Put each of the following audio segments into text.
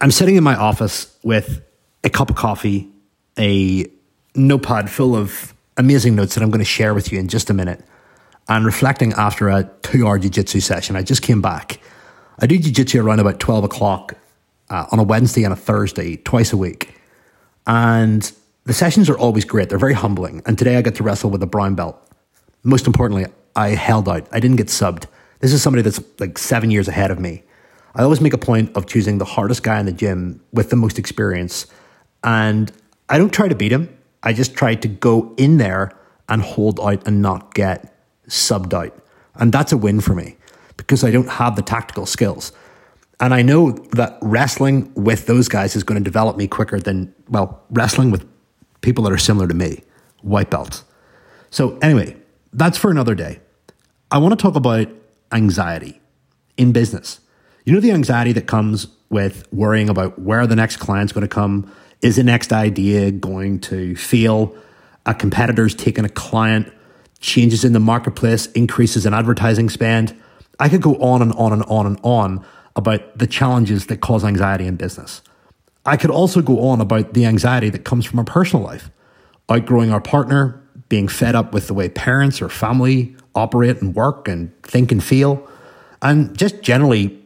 I'm sitting in my office with a cup of coffee, a notepad full of amazing notes that I'm going to share with you in just a minute, and reflecting after a two hour jiu jitsu session. I just came back. I do jiu jitsu around about 12 o'clock uh, on a Wednesday and a Thursday, twice a week. And the sessions are always great. They're very humbling. And today I get to wrestle with a brown belt. Most importantly, I held out. I didn't get subbed. This is somebody that's like seven years ahead of me. I always make a point of choosing the hardest guy in the gym with the most experience. And I don't try to beat him. I just try to go in there and hold out and not get subbed out. And that's a win for me because I don't have the tactical skills. And I know that wrestling with those guys is going to develop me quicker than, well, wrestling with people that are similar to me, white belts. So, anyway, that's for another day. I want to talk about anxiety in business. You know, the anxiety that comes with worrying about where the next client's going to come. Is the next idea going to feel? A competitor's taking a client, changes in the marketplace, increases in advertising spend. I could go on and on and on and on about the challenges that cause anxiety in business. I could also go on about the anxiety that comes from our personal life, outgrowing our partner, being fed up with the way parents or family operate and work and think and feel, and just generally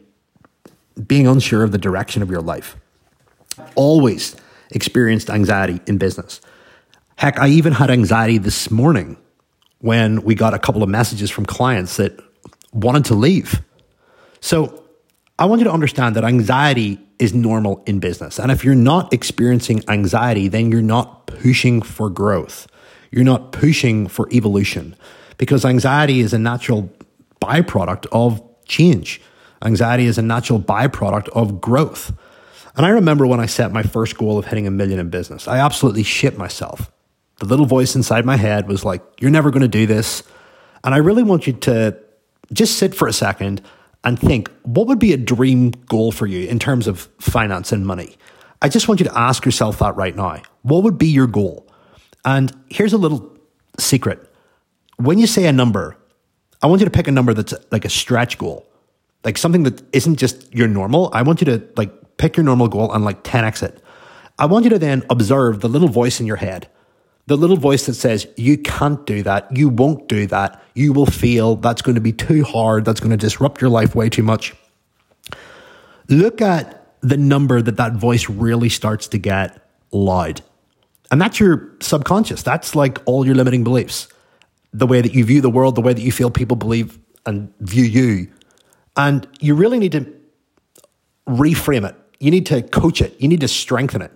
being unsure of the direction of your life. Always experienced anxiety in business. Heck, I even had anxiety this morning when we got a couple of messages from clients that wanted to leave. So I want you to understand that anxiety is normal in business. And if you're not experiencing anxiety, then you're not pushing for growth. You're not pushing for evolution because anxiety is a natural byproduct of change. Anxiety is a natural byproduct of growth. And I remember when I set my first goal of hitting a million in business, I absolutely shit myself. The little voice inside my head was like, You're never going to do this. And I really want you to just sit for a second and think what would be a dream goal for you in terms of finance and money? I just want you to ask yourself that right now. What would be your goal? And here's a little secret. When you say a number, I want you to pick a number that's like a stretch goal, like something that isn't just your normal. I want you to like pick your normal goal and like 10x it. I want you to then observe the little voice in your head the little voice that says, you can't do that, you won't do that, you will fail, that's going to be too hard, that's going to disrupt your life way too much. Look at the number that that voice really starts to get loud. And that's your subconscious. That's like all your limiting beliefs. The way that you view the world, the way that you feel people believe and view you. And you really need to reframe it. You need to coach it. You need to strengthen it.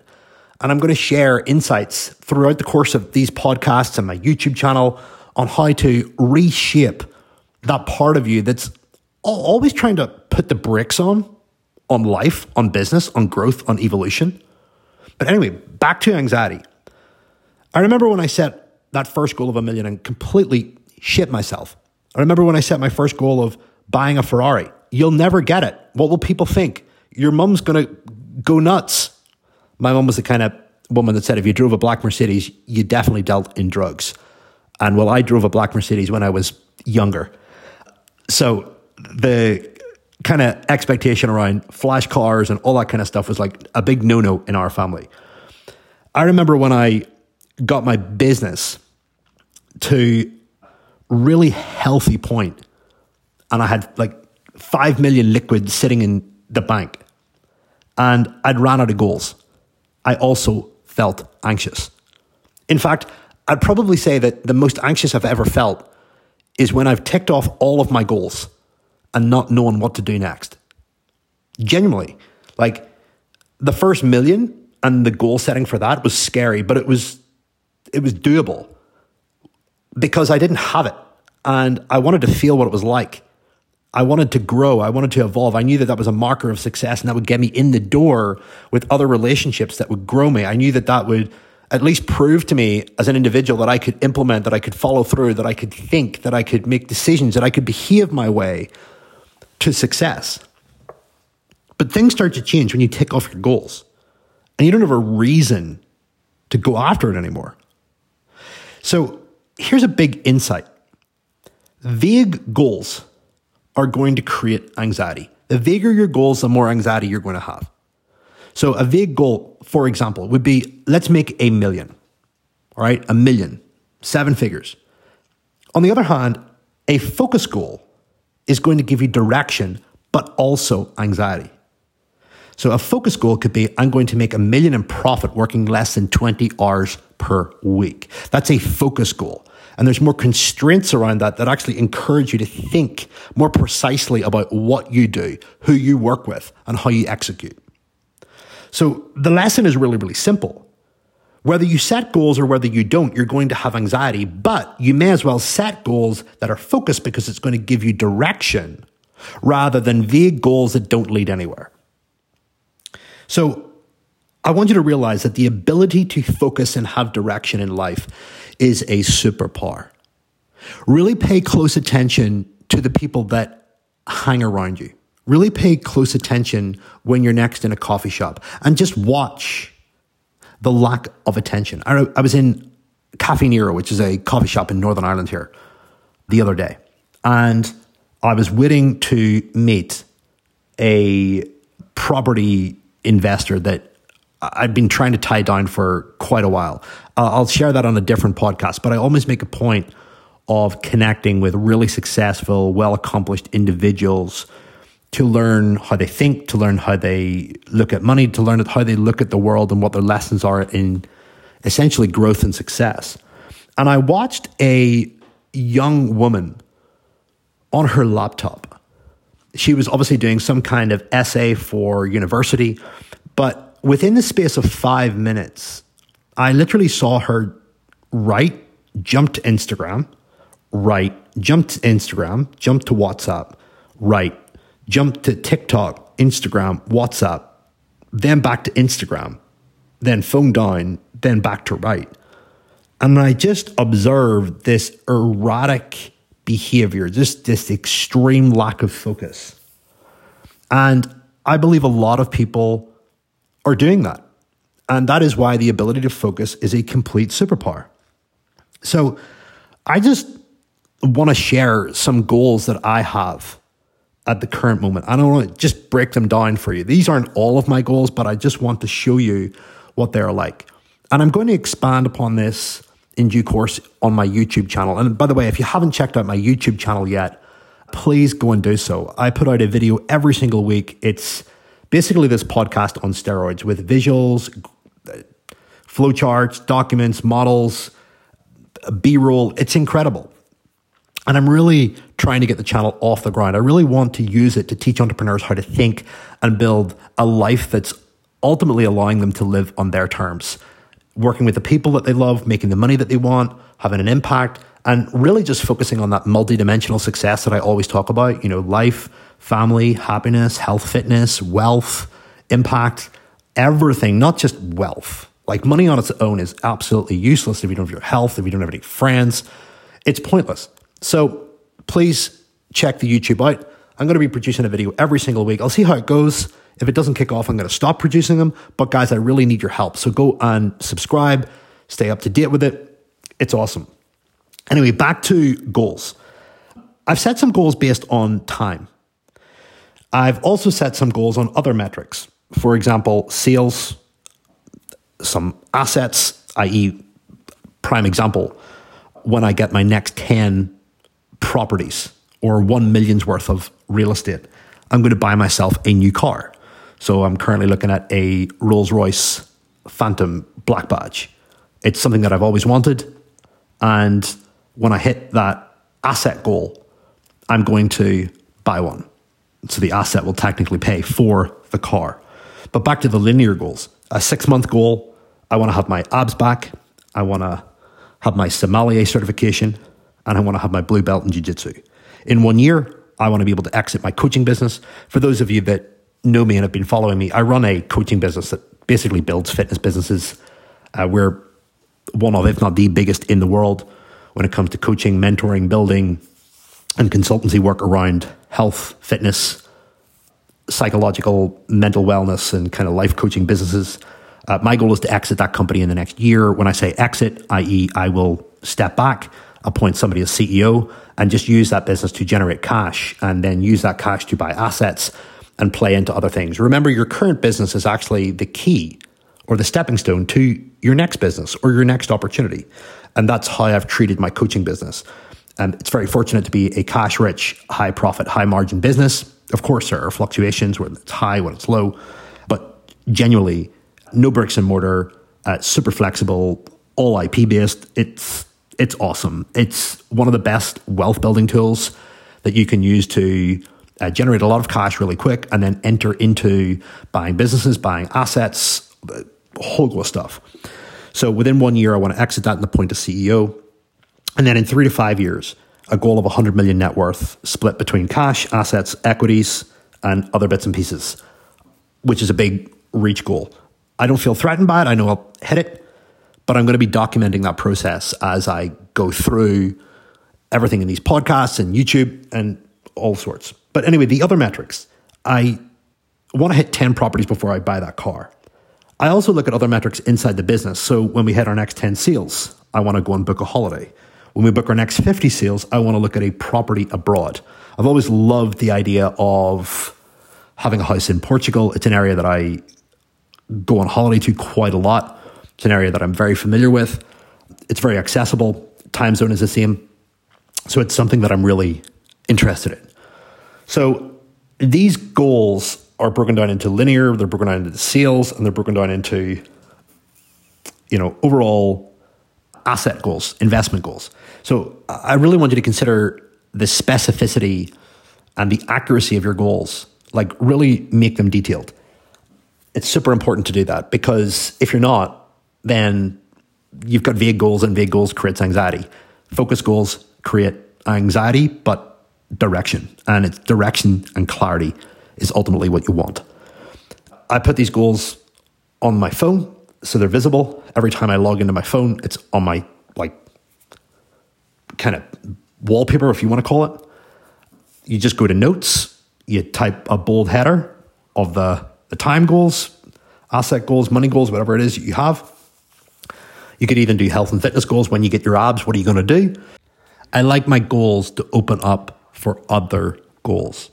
And I'm going to share insights throughout the course of these podcasts and my YouTube channel on how to reshape that part of you that's always trying to put the brakes on, on life, on business, on growth, on evolution. But anyway, back to anxiety. I remember when I set that first goal of a million and completely shit myself. I remember when I set my first goal of buying a Ferrari. You'll never get it. What will people think? Your mum's going to go nuts. My mom was the kind of woman that said if you drove a black Mercedes, you definitely dealt in drugs. And well, I drove a black Mercedes when I was younger. So the kind of expectation around flash cars and all that kind of stuff was like a big no no in our family. I remember when I got my business to really healthy point and I had like 5 million liquid sitting in the bank and I'd ran out of goals. I also felt anxious. In fact, I'd probably say that the most anxious I've ever felt is when I've ticked off all of my goals and not knowing what to do next. Genuinely, like the first million and the goal setting for that was scary, but it was it was doable because I didn't have it and I wanted to feel what it was like. I wanted to grow. I wanted to evolve. I knew that that was a marker of success and that would get me in the door with other relationships that would grow me. I knew that that would at least prove to me as an individual that I could implement, that I could follow through, that I could think, that I could make decisions, that I could behave my way to success. But things start to change when you tick off your goals and you don't have a reason to go after it anymore. So here's a big insight vague goals are going to create anxiety. The vaguer your goals, the more anxiety you're going to have. So a vague goal, for example, would be let's make a million. All right, a million, seven figures. On the other hand, a focus goal is going to give you direction, but also anxiety. So a focus goal could be I'm going to make a million in profit working less than 20 hours per week. That's a focus goal. And there's more constraints around that that actually encourage you to think more precisely about what you do, who you work with, and how you execute. So the lesson is really, really simple. Whether you set goals or whether you don't, you're going to have anxiety, but you may as well set goals that are focused because it's going to give you direction rather than vague goals that don't lead anywhere. So I want you to realize that the ability to focus and have direction in life is a superpower. Really pay close attention to the people that hang around you. Really pay close attention when you're next in a coffee shop and just watch the lack of attention. I, I was in Caffè Nero, which is a coffee shop in Northern Ireland here, the other day. And I was waiting to meet a property investor that I've been trying to tie down for quite a while. Uh, I'll share that on a different podcast, but I always make a point of connecting with really successful, well accomplished individuals to learn how they think, to learn how they look at money, to learn how they look at the world and what their lessons are in essentially growth and success. And I watched a young woman on her laptop. She was obviously doing some kind of essay for university but within the space of five minutes, I literally saw her write, jump to Instagram, write, jump to Instagram, jump to WhatsApp, write, jump to TikTok, Instagram, WhatsApp, then back to Instagram, then phone down, then back to write. And I just observed this erratic behavior, just this extreme lack of focus. And I believe a lot of people are doing that. And that is why the ability to focus is a complete superpower. So I just want to share some goals that I have at the current moment. I don't want to just break them down for you. These aren't all of my goals, but I just want to show you what they're like. And I'm going to expand upon this in due course on my YouTube channel. And by the way, if you haven't checked out my YouTube channel yet, please go and do so. I put out a video every single week. It's basically this podcast on steroids with visuals, flowcharts, documents, models, B roll. It's incredible. And I'm really trying to get the channel off the ground. I really want to use it to teach entrepreneurs how to think and build a life that's ultimately allowing them to live on their terms, working with the people that they love, making the money that they want, having an impact, and really just focusing on that multidimensional success that I always talk about, you know, life, family, happiness, health, fitness, wealth, impact, everything, not just wealth. Like money on its own is absolutely useless if you don't have your health, if you don't have any friends. It's pointless. So please check the YouTube out. I'm going to be producing a video every single week. I'll see how it goes. If it doesn't kick off, I'm going to stop producing them. But guys, I really need your help. So go and subscribe, stay up to date with it. It's awesome. Anyway, back to goals. I've set some goals based on time. I've also set some goals on other metrics. For example, sales, some assets, i.e., prime example, when I get my next 10 properties or 1 million's worth of real estate, I'm going to buy myself a new car. So I'm currently looking at a Rolls Royce Phantom Black Badge. It's something that I've always wanted. And when I hit that asset goal, I'm going to buy one. So the asset will technically pay for the car. But back to the linear goals. A six month goal, I want to have my abs back. I want to have my sommelier certification and I want to have my blue belt in jiu jitsu. In one year, I want to be able to exit my coaching business. For those of you that know me and have been following me, I run a coaching business that basically builds fitness businesses. Uh, we're one of, if not the biggest in the world when it comes to coaching, mentoring, building, and consultancy work around health, fitness, psychological, mental wellness, and kind of life coaching businesses. Uh, my goal is to exit that company in the next year. When I say exit, i.e., I will step back, appoint somebody as CEO, and just use that business to generate cash and then use that cash to buy assets and play into other things. Remember, your current business is actually the key or the stepping stone to your next business or your next opportunity. And that's how I've treated my coaching business. And it's very fortunate to be a cash rich, high profit, high margin business. Of course, there are fluctuations when it's high, when it's low, but genuinely, no bricks and mortar, uh, super flexible, all IP based. It's it's awesome. It's one of the best wealth building tools that you can use to uh, generate a lot of cash really quick and then enter into buying businesses, buying assets, whole lot of stuff. So within one year, I want to exit that and appoint a CEO. And then in three to five years, a goal of 100 million net worth split between cash, assets, equities, and other bits and pieces, which is a big reach goal. I don't feel threatened by it. I know I'll hit it, but I'm going to be documenting that process as I go through everything in these podcasts and YouTube and all sorts. But anyway, the other metrics, I want to hit 10 properties before I buy that car. I also look at other metrics inside the business. So when we hit our next 10 sales, I want to go and book a holiday. When we book our next 50 sales, I want to look at a property abroad. I've always loved the idea of having a house in Portugal. It's an area that I go on holiday to quite a lot. It's an area that I'm very familiar with. It's very accessible. Time zone is the same. So it's something that I'm really interested in. So these goals are broken down into linear, they're broken down into sales, and they're broken down into, you know, overall asset goals, investment goals. So I really want you to consider the specificity and the accuracy of your goals, like really make them detailed. It's super important to do that because if you're not, then you've got vague goals and vague goals creates anxiety. Focus goals create anxiety, but direction. And it's direction and clarity is ultimately what you want. I put these goals on my phone so they're visible. Every time I log into my phone, it's on my like kind of wallpaper, if you want to call it. You just go to notes, you type a bold header of the, the time goals, asset goals, money goals, whatever it is you have. You could even do health and fitness goals when you get your abs. What are you going to do? I like my goals to open up for other goals.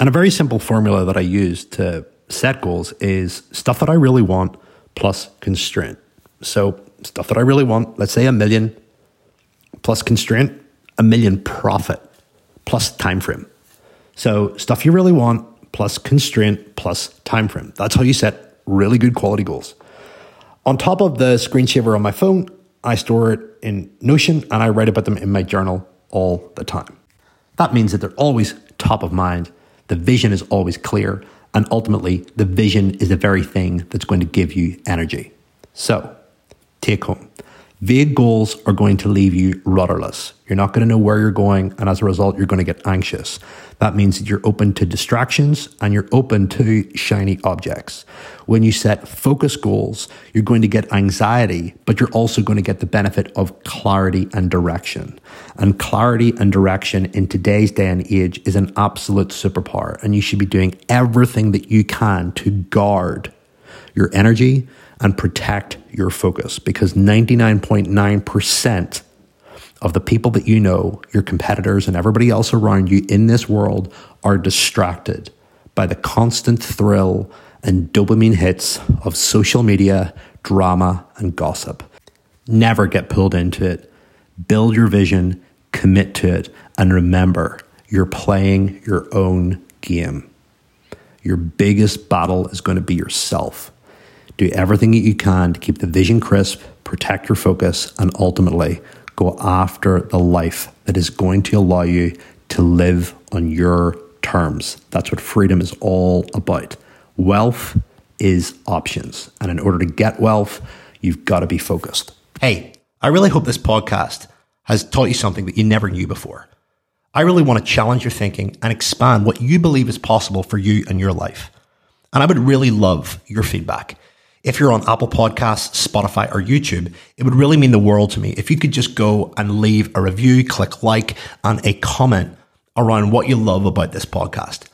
And a very simple formula that I use to set goals is stuff that I really want plus constraint. So, stuff that I really want, let's say a million plus constraint, a million profit plus time frame. So, stuff you really want plus constraint plus time frame. That's how you set really good quality goals. On top of the screensaver on my phone, I store it in Notion and I write about them in my journal all the time. That means that they're always top of mind the vision is always clear. And ultimately, the vision is the very thing that's going to give you energy. So, take home. Vague goals are going to leave you rudderless. You're not going to know where you're going, and as a result, you're going to get anxious. That means that you're open to distractions and you're open to shiny objects. When you set focus goals, you're going to get anxiety, but you're also going to get the benefit of clarity and direction. And clarity and direction in today's day and age is an absolute superpower, and you should be doing everything that you can to guard your energy and protect your focus because 99.9% of the people that you know, your competitors, and everybody else around you in this world are distracted by the constant thrill and dopamine hits of social media, drama, and gossip. Never get pulled into it. Build your vision, commit to it, and remember you're playing your own game. Your biggest battle is going to be yourself. Do everything that you can to keep the vision crisp, protect your focus, and ultimately go after the life that is going to allow you to live on your terms. That's what freedom is all about. Wealth is options. And in order to get wealth, you've got to be focused. Hey, I really hope this podcast has taught you something that you never knew before. I really want to challenge your thinking and expand what you believe is possible for you and your life. And I would really love your feedback. If you're on Apple Podcasts, Spotify, or YouTube, it would really mean the world to me if you could just go and leave a review, click like, and a comment around what you love about this podcast.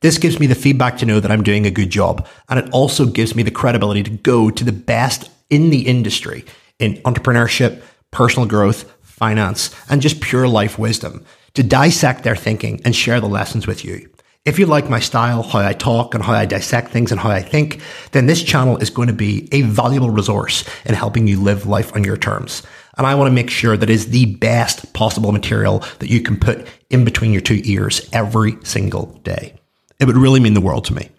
This gives me the feedback to know that I'm doing a good job. And it also gives me the credibility to go to the best in the industry in entrepreneurship, personal growth, finance, and just pure life wisdom to dissect their thinking and share the lessons with you. If you like my style, how I talk and how I dissect things and how I think, then this channel is going to be a valuable resource in helping you live life on your terms. And I want to make sure that is the best possible material that you can put in between your two ears every single day. It would really mean the world to me.